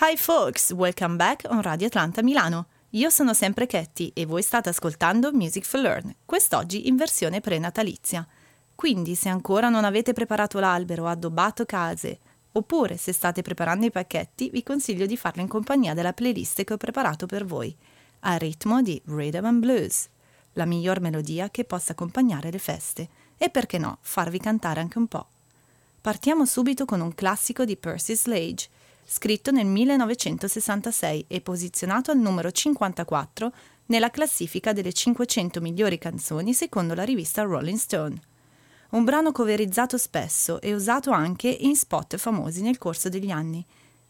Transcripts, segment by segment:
Hi folks, welcome back on Radio Atlanta Milano. Io sono sempre Ketty e voi state ascoltando Music for Learn, quest'oggi in versione prenatalizia. Quindi se ancora non avete preparato l'albero, addobbato case, oppure se state preparando i pacchetti, vi consiglio di farlo in compagnia della playlist che ho preparato per voi, a ritmo di Rhythm and Blues, la miglior melodia che possa accompagnare le feste e perché no, farvi cantare anche un po'. Partiamo subito con un classico di Percy Slade, scritto nel 1966 e posizionato al numero 54 nella classifica delle 500 migliori canzoni secondo la rivista Rolling Stone. Un brano coverizzato spesso e usato anche in spot famosi nel corso degli anni.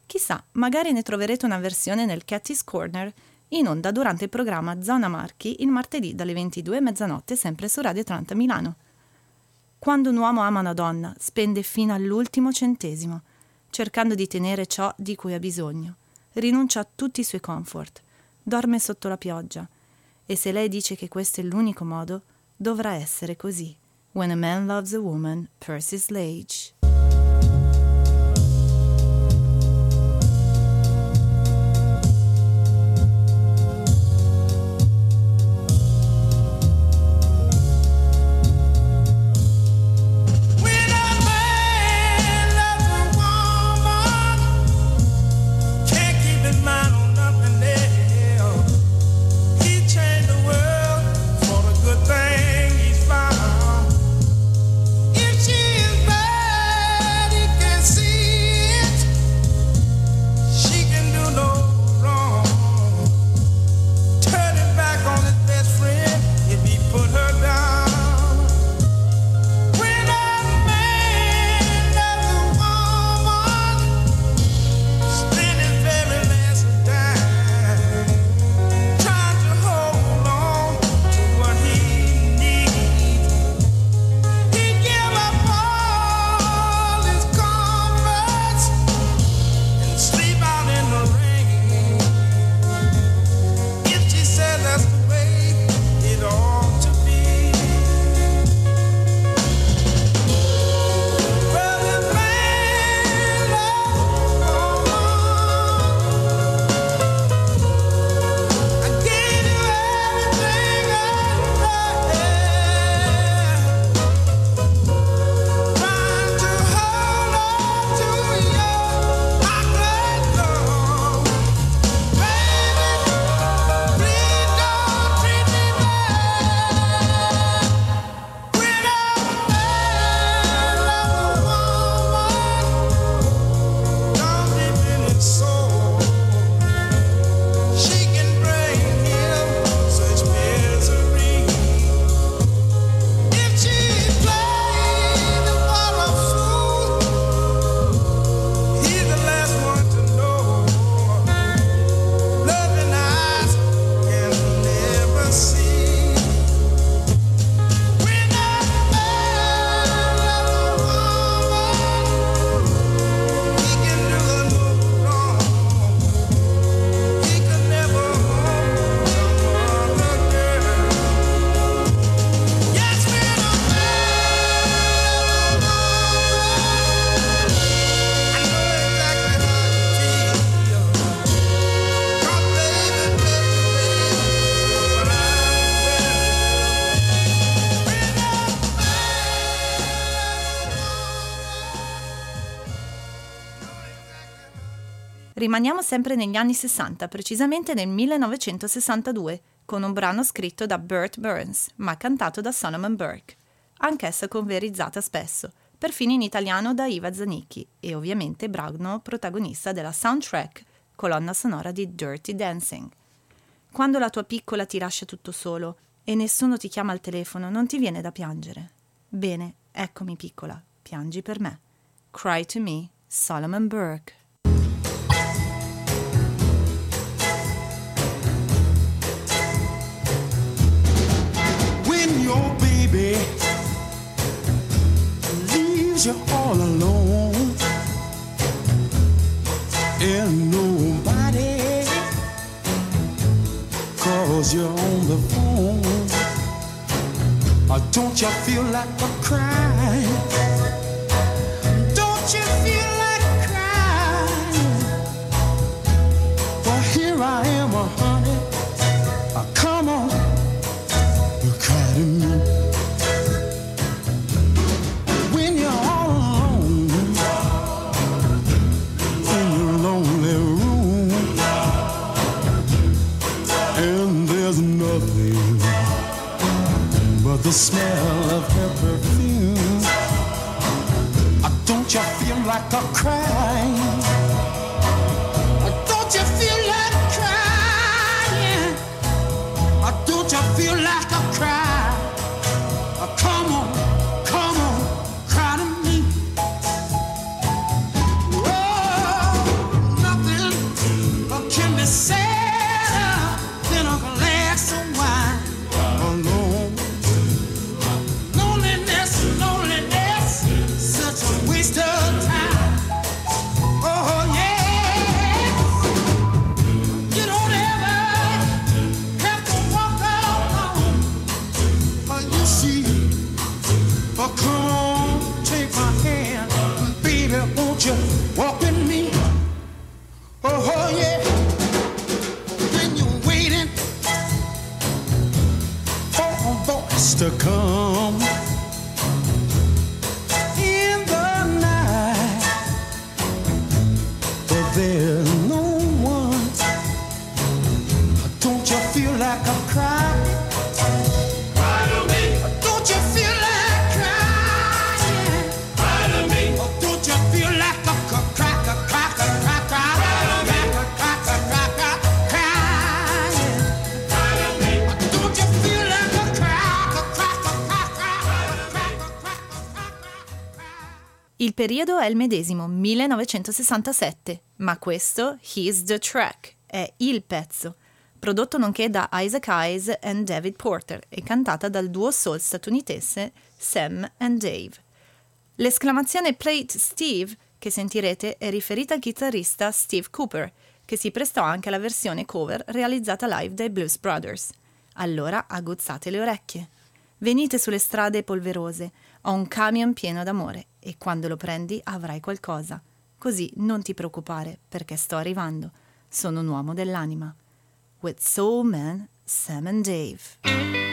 Chissà, magari ne troverete una versione nel Catty's Corner in onda durante il programma Zona Marchi il martedì dalle 22 a mezzanotte sempre su Radio 30 Milano. Quando un uomo ama una donna, spende fino all'ultimo centesimo cercando di tenere ciò di cui ha bisogno. Rinuncia a tutti i suoi comfort, dorme sotto la pioggia e se lei dice che questo è l'unico modo, dovrà essere così. When a man loves a woman, Percy Slade. Rimaniamo sempre negli anni 60, precisamente nel 1962, con un brano scritto da Burt Burns, ma cantato da Solomon Burke, anch'essa converizzata spesso, perfino in italiano da Iva Zanicchi, e ovviamente brano protagonista della soundtrack, colonna sonora di Dirty Dancing. Quando la tua piccola ti lascia tutto solo e nessuno ti chiama al telefono, non ti viene da piangere. Bene, eccomi piccola, piangi per me. Cry to me, Solomon Burke. Leaves you all alone and nobody calls you on the phone. Or don't you feel like a crying? Smell of her perfume. Don't you feel like a crying? Periodo è il medesimo, 1967, ma questo He's the Track, è il pezzo, prodotto nonché da Isaac Hayes e David Porter e cantata dal duo soul statunitense Sam and Dave. L'esclamazione Play it Steve che sentirete è riferita al chitarrista Steve Cooper, che si prestò anche alla versione cover realizzata live dai Blues Brothers. Allora aguzzate le orecchie. Venite sulle strade polverose, ho un camion pieno d'amore e quando lo prendi avrai qualcosa. Così non ti preoccupare perché sto arrivando. Sono un uomo dell'anima. With Soul Man, Sam and Dave.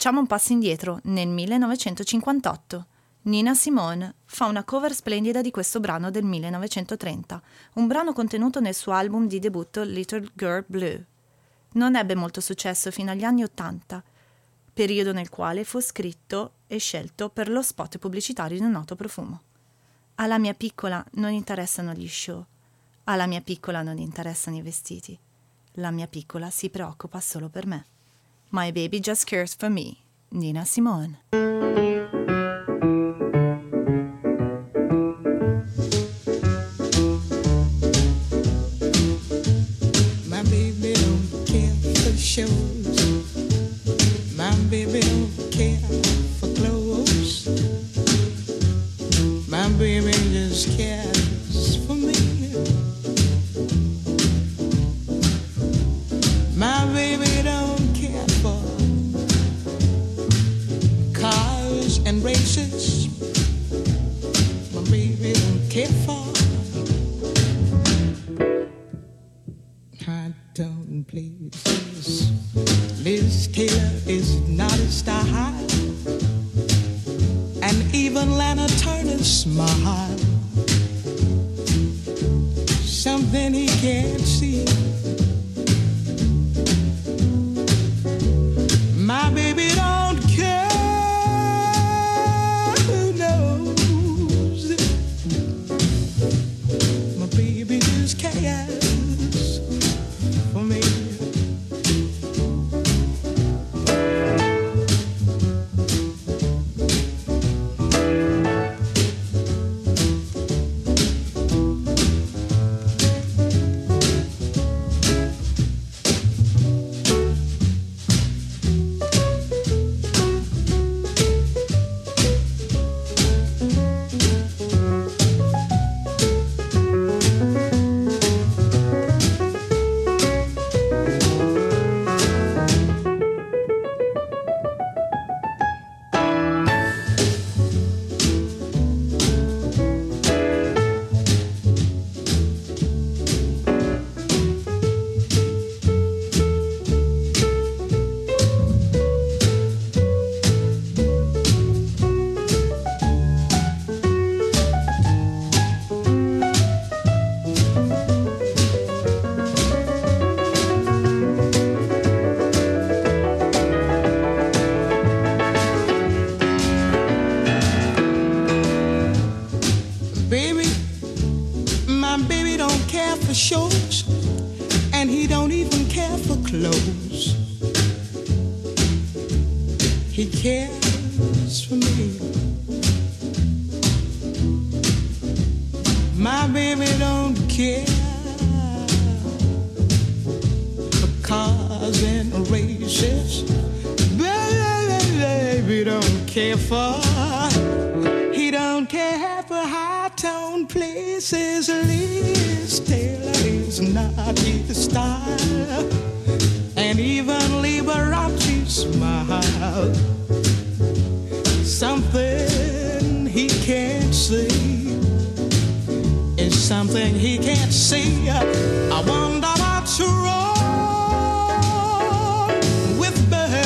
Facciamo un passo indietro, nel 1958. Nina Simone fa una cover splendida di questo brano del 1930, un brano contenuto nel suo album di debutto Little Girl Blue. Non ebbe molto successo fino agli anni Ottanta, periodo nel quale fu scritto e scelto per lo spot pubblicitario di un noto profumo. Alla mia piccola non interessano gli show, alla mia piccola non interessano i vestiti, la mia piccola si preoccupa solo per me. My baby just cares for me, Nina Simone. Care for shows, and he don't even care for clothes. He cares for me. My baby don't care for cars and races. Baby don't care for. He don't care for high tone places. Taylor style, and even Liberace smile. Something he can't see is something he can't see. I wonder what's wrong with baby.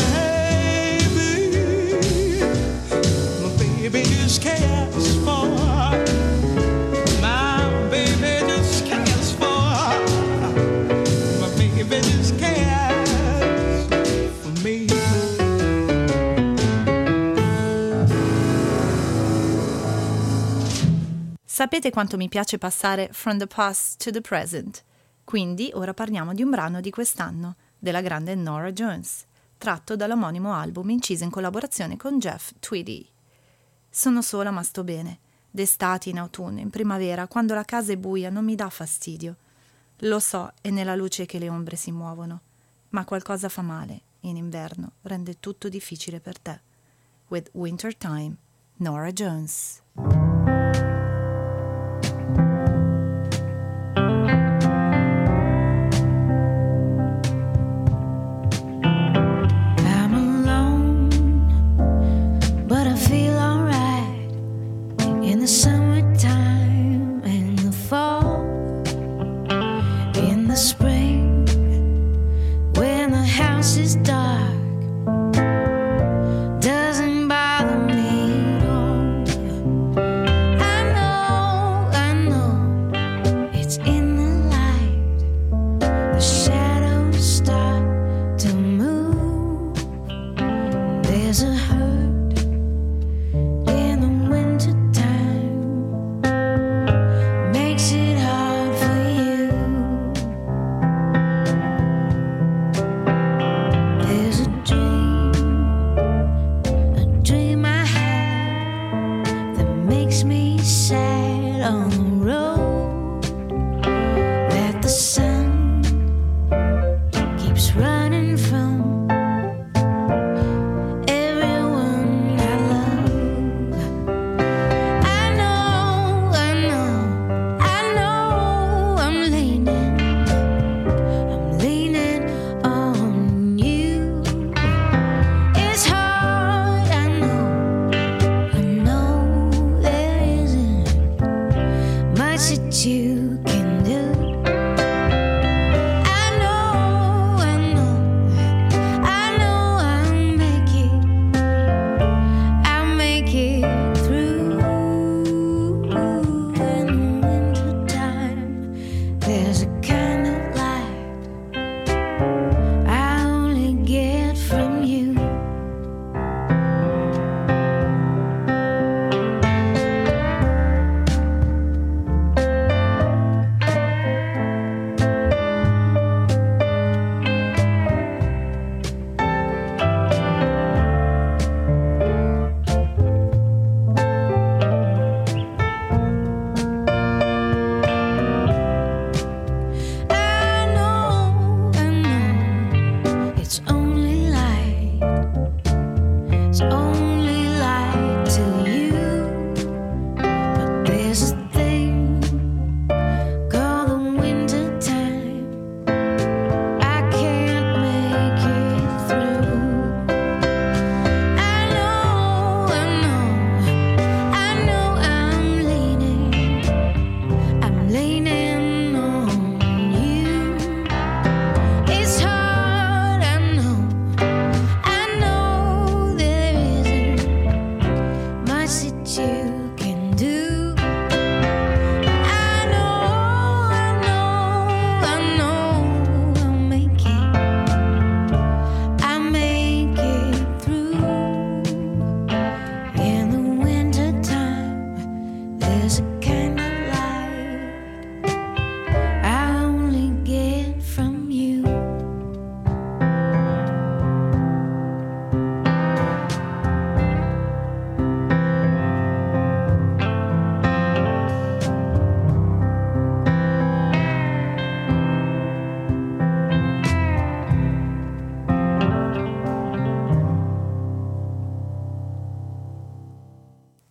My baby just cares Sapete quanto mi piace passare from the past to the present? Quindi ora parliamo di un brano di quest'anno, della grande Nora Jones, tratto dall'omonimo album inciso in collaborazione con Jeff Tweedy. Sono sola ma sto bene. D'estate, in autunno, in primavera, quando la casa è buia, non mi dà fastidio. Lo so, è nella luce che le ombre si muovono, ma qualcosa fa male, in inverno, rende tutto difficile per te. With Winter Time, Nora Jones.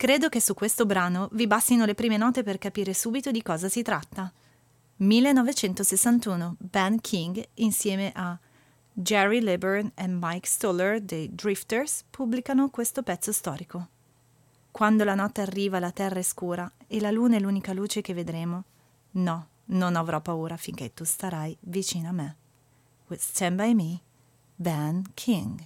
Credo che su questo brano vi bastino le prime note per capire subito di cosa si tratta. 1961, Ben King insieme a Jerry Leburn e Mike Stoller dei Drifters pubblicano questo pezzo storico. Quando la notte arriva la terra è scura e la luna è l'unica luce che vedremo. No, non avrò paura finché tu starai vicino a me. With Stand By Me, Ben King.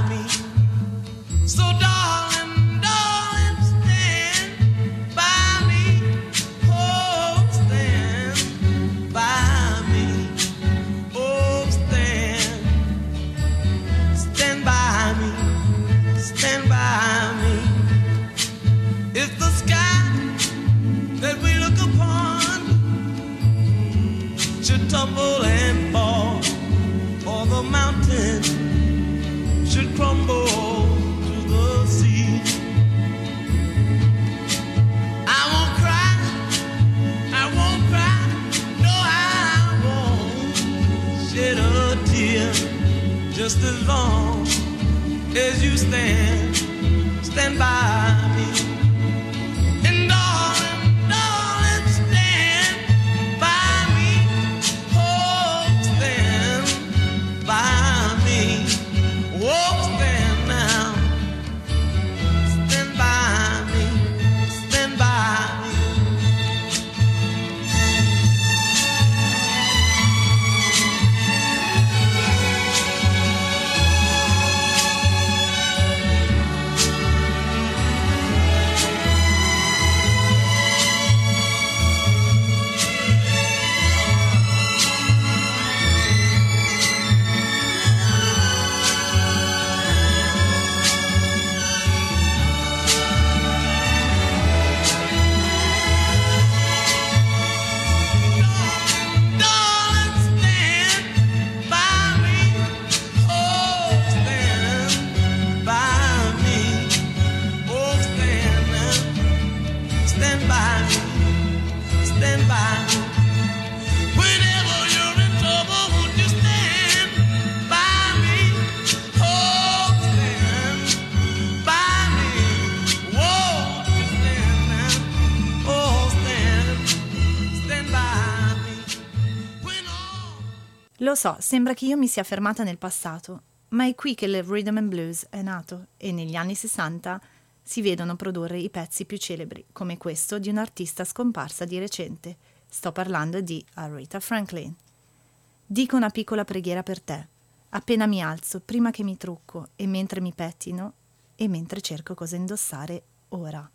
So understand. so, sembra che io mi sia fermata nel passato, ma è qui che il rhythm and blues è nato e negli anni 60 si vedono produrre i pezzi più celebri, come questo di un'artista scomparsa di recente. Sto parlando di Aretha Franklin. Dico una piccola preghiera per te, appena mi alzo, prima che mi trucco e mentre mi pettino e mentre cerco cosa indossare ora.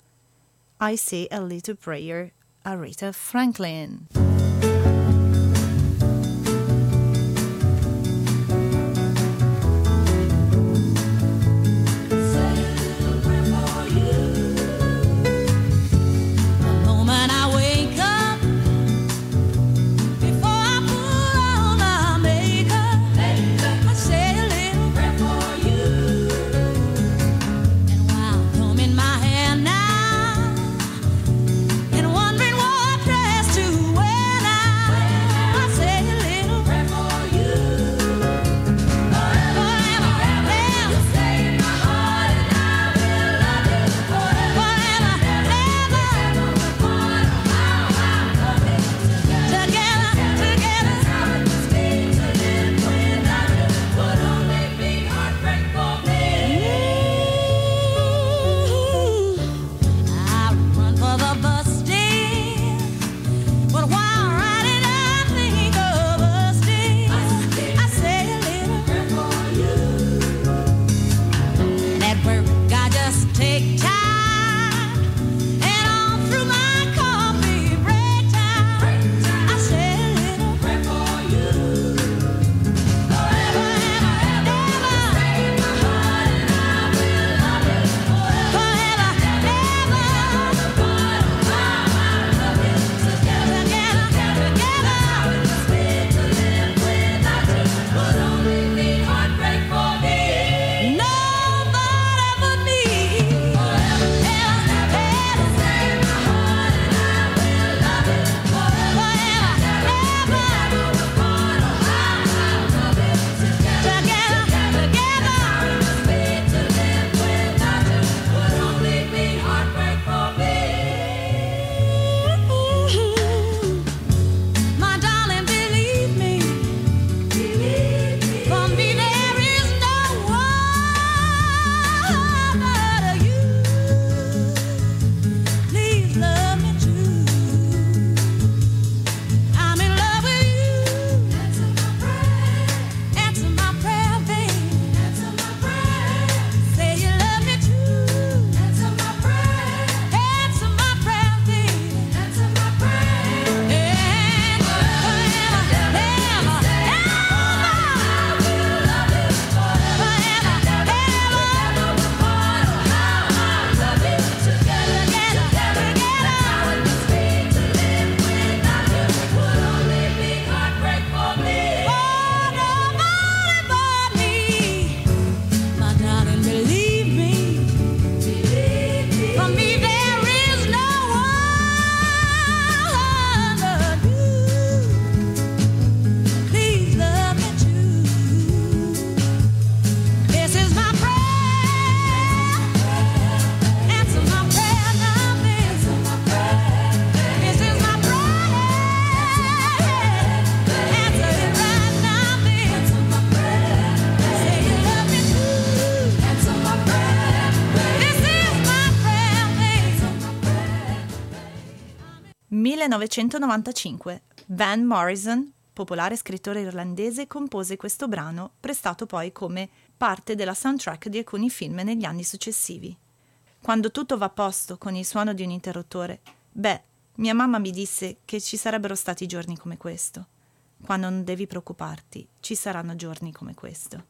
I say a little prayer, Aretha Franklin. 1995 Van Morrison, popolare scrittore irlandese, compose questo brano, prestato poi come parte della soundtrack di alcuni film negli anni successivi. Quando tutto va a posto con il suono di un interruttore, beh, mia mamma mi disse che ci sarebbero stati giorni come questo. Quando non devi preoccuparti, ci saranno giorni come questo.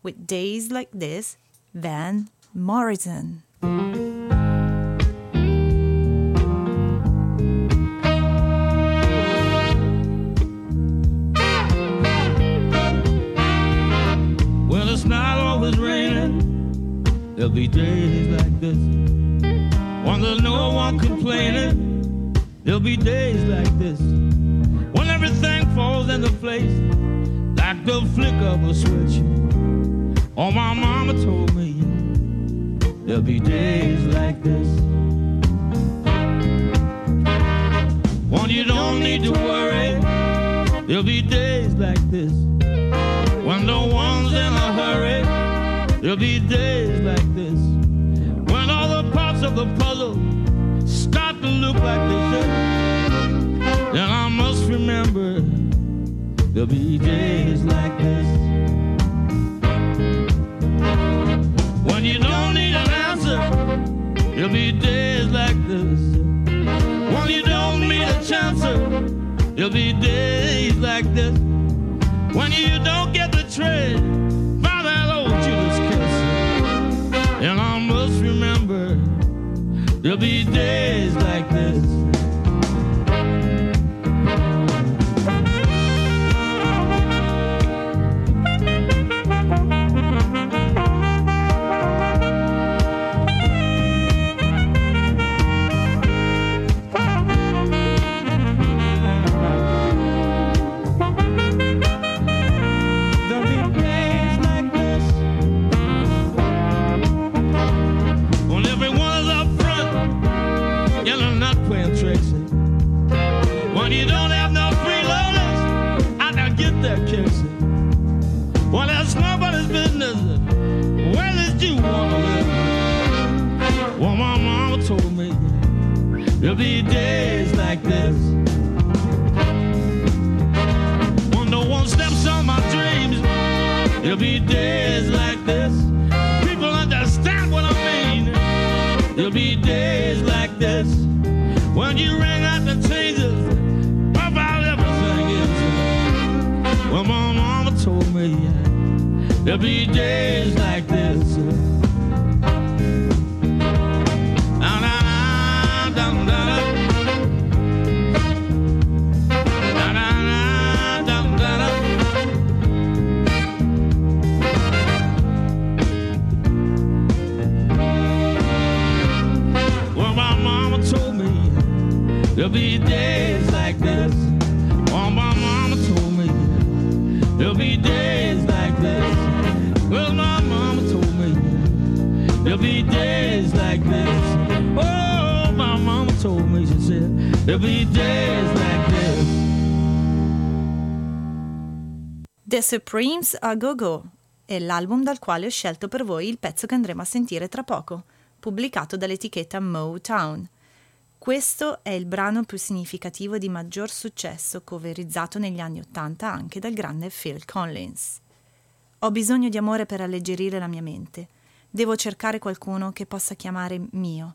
With days like this, Van Morrison. Be days like this when everything falls into place like the flick of a switch. Oh, my mama told me there'll be days like this when you don't need to worry. There'll be days like this when no one's in a hurry. There'll be days like this when all the parts of the puzzle start to look like they should. There'll be days like this when you don't need an answer. There'll be days like this when you don't need a chance. There'll be days like this when you don't get the by that old Judas kiss. And I must remember there'll be days like this. The Supremes a Go Go è l'album dal quale ho scelto per voi il pezzo che andremo a sentire tra poco, pubblicato dall'etichetta Motown. Questo è il brano più significativo e di maggior successo coverizzato negli anni Ottanta anche dal grande Phil Collins. Ho bisogno di amore per alleggerire la mia mente. Devo cercare qualcuno che possa chiamare mio.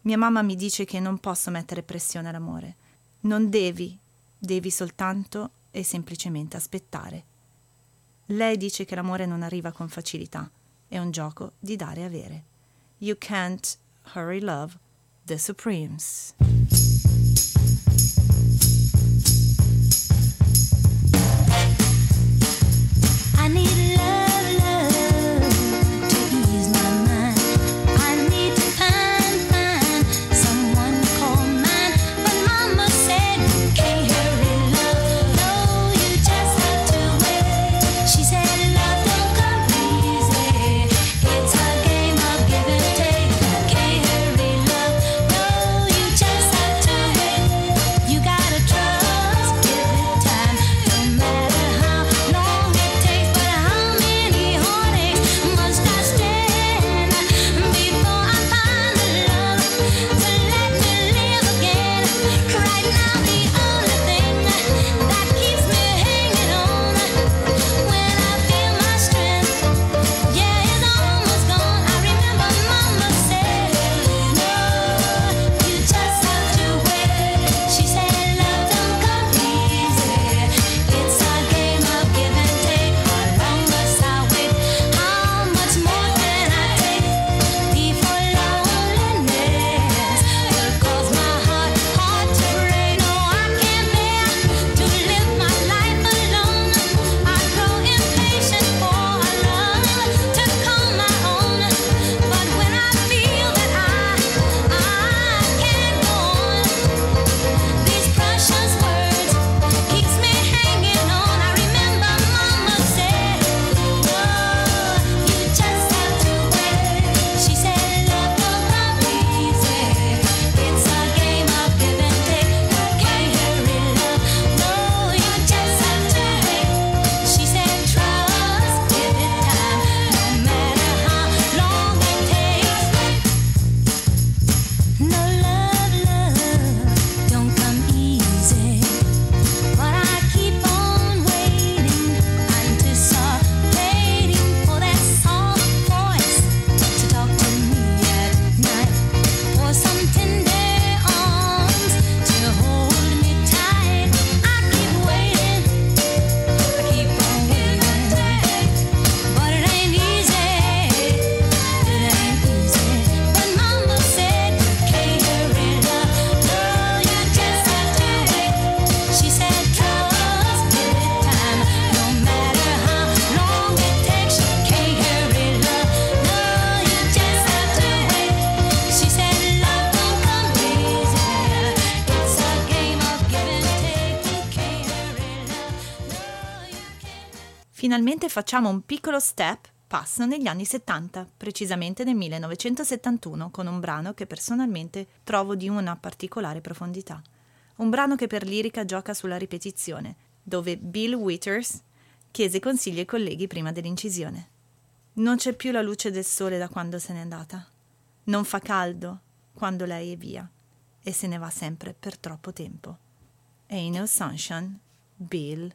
Mia mamma mi dice che non posso mettere pressione all'amore. Non devi, devi soltanto e semplicemente aspettare. Lei dice che l'amore non arriva con facilità, è un gioco di dare e avere. You can't hurry love, The Supremes. Finalmente facciamo un piccolo step passo negli anni 70, precisamente nel 1971, con un brano che personalmente trovo di una particolare profondità. Un brano che per lirica gioca sulla ripetizione, dove Bill Withers chiese consigli ai colleghi prima dell'incisione. Non c'è più la luce del sole da quando se n'è andata. Non fa caldo quando lei è via e se ne va sempre per troppo tempo. Ain't no sunshine, Bill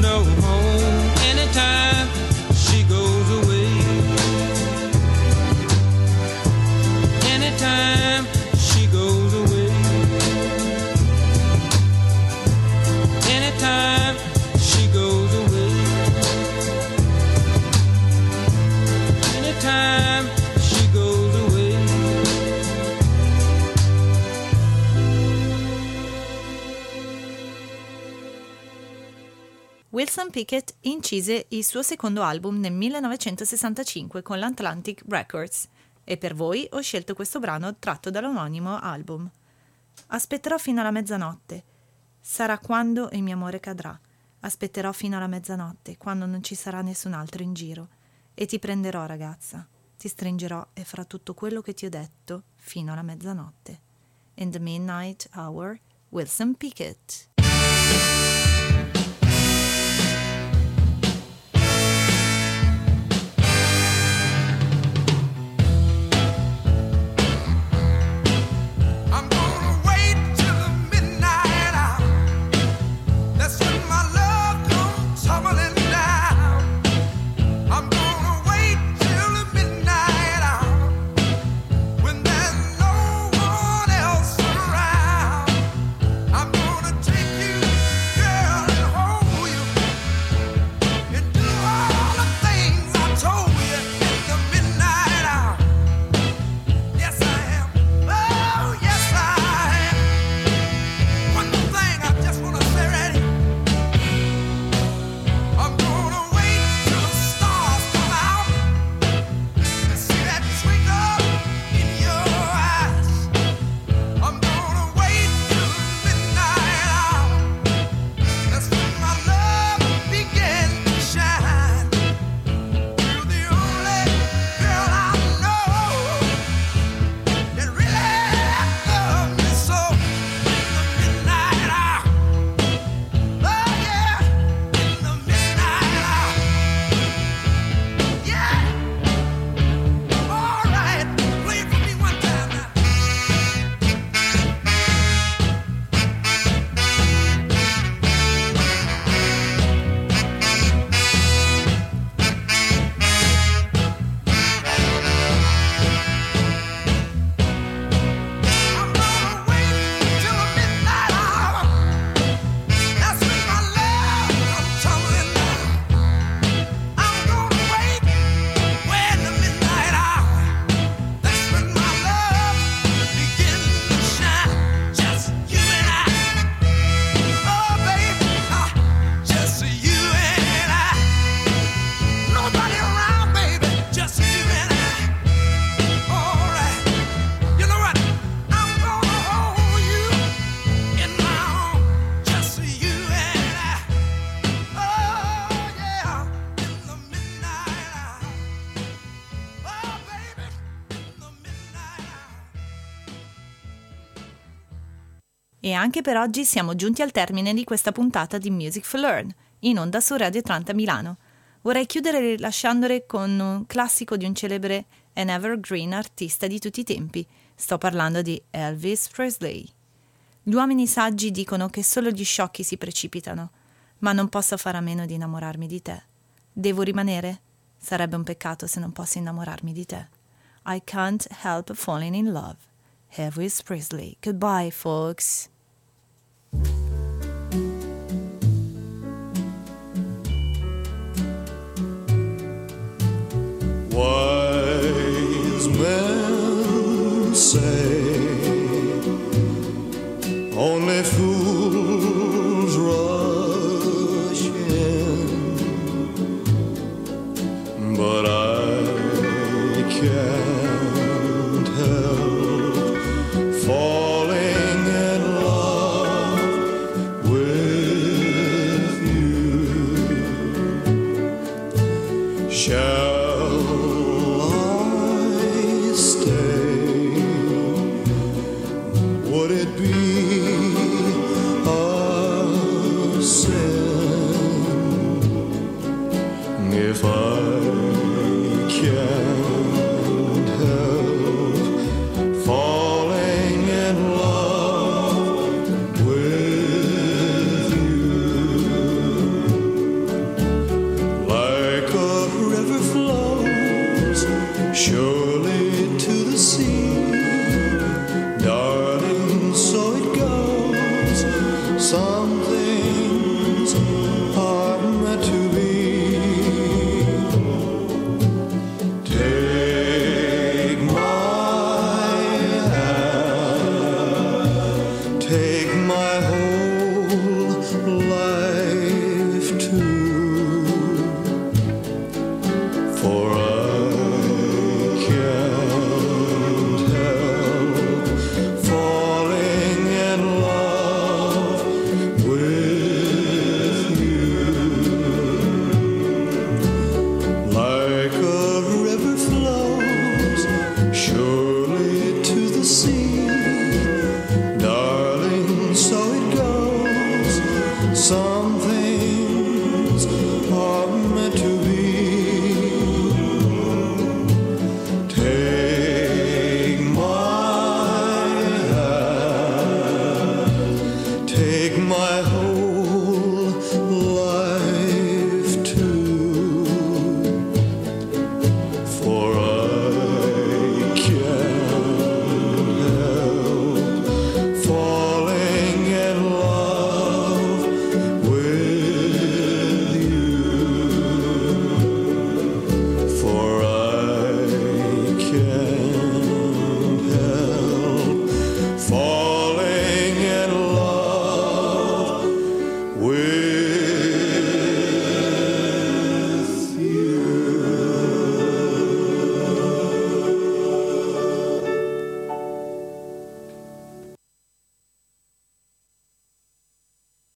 Wilson Pickett incise il suo secondo album nel 1965 con l'Atlantic Records e per voi ho scelto questo brano tratto dall'omonimo album. Aspetterò fino alla mezzanotte. Sarà quando il mio amore cadrà. Aspetterò fino alla mezzanotte, quando non ci sarà nessun altro in giro. E ti prenderò, ragazza. Ti stringerò e farò tutto quello che ti ho detto fino alla mezzanotte. In the Midnight Hour, Wilson Pickett. Anche per oggi siamo giunti al termine di questa puntata di Music for Learn, in onda su Radio 30 Milano. Vorrei chiudere lasciandole con un classico di un celebre and evergreen artista di tutti i tempi. Sto parlando di Elvis Presley. Gli uomini saggi dicono che solo gli sciocchi si precipitano, ma non posso fare a meno di innamorarmi di te. Devo rimanere? Sarebbe un peccato se non posso innamorarmi di te. I can't help falling in love. Elvis Presley. Goodbye, folks. Wise men say only fools rush in, but I can't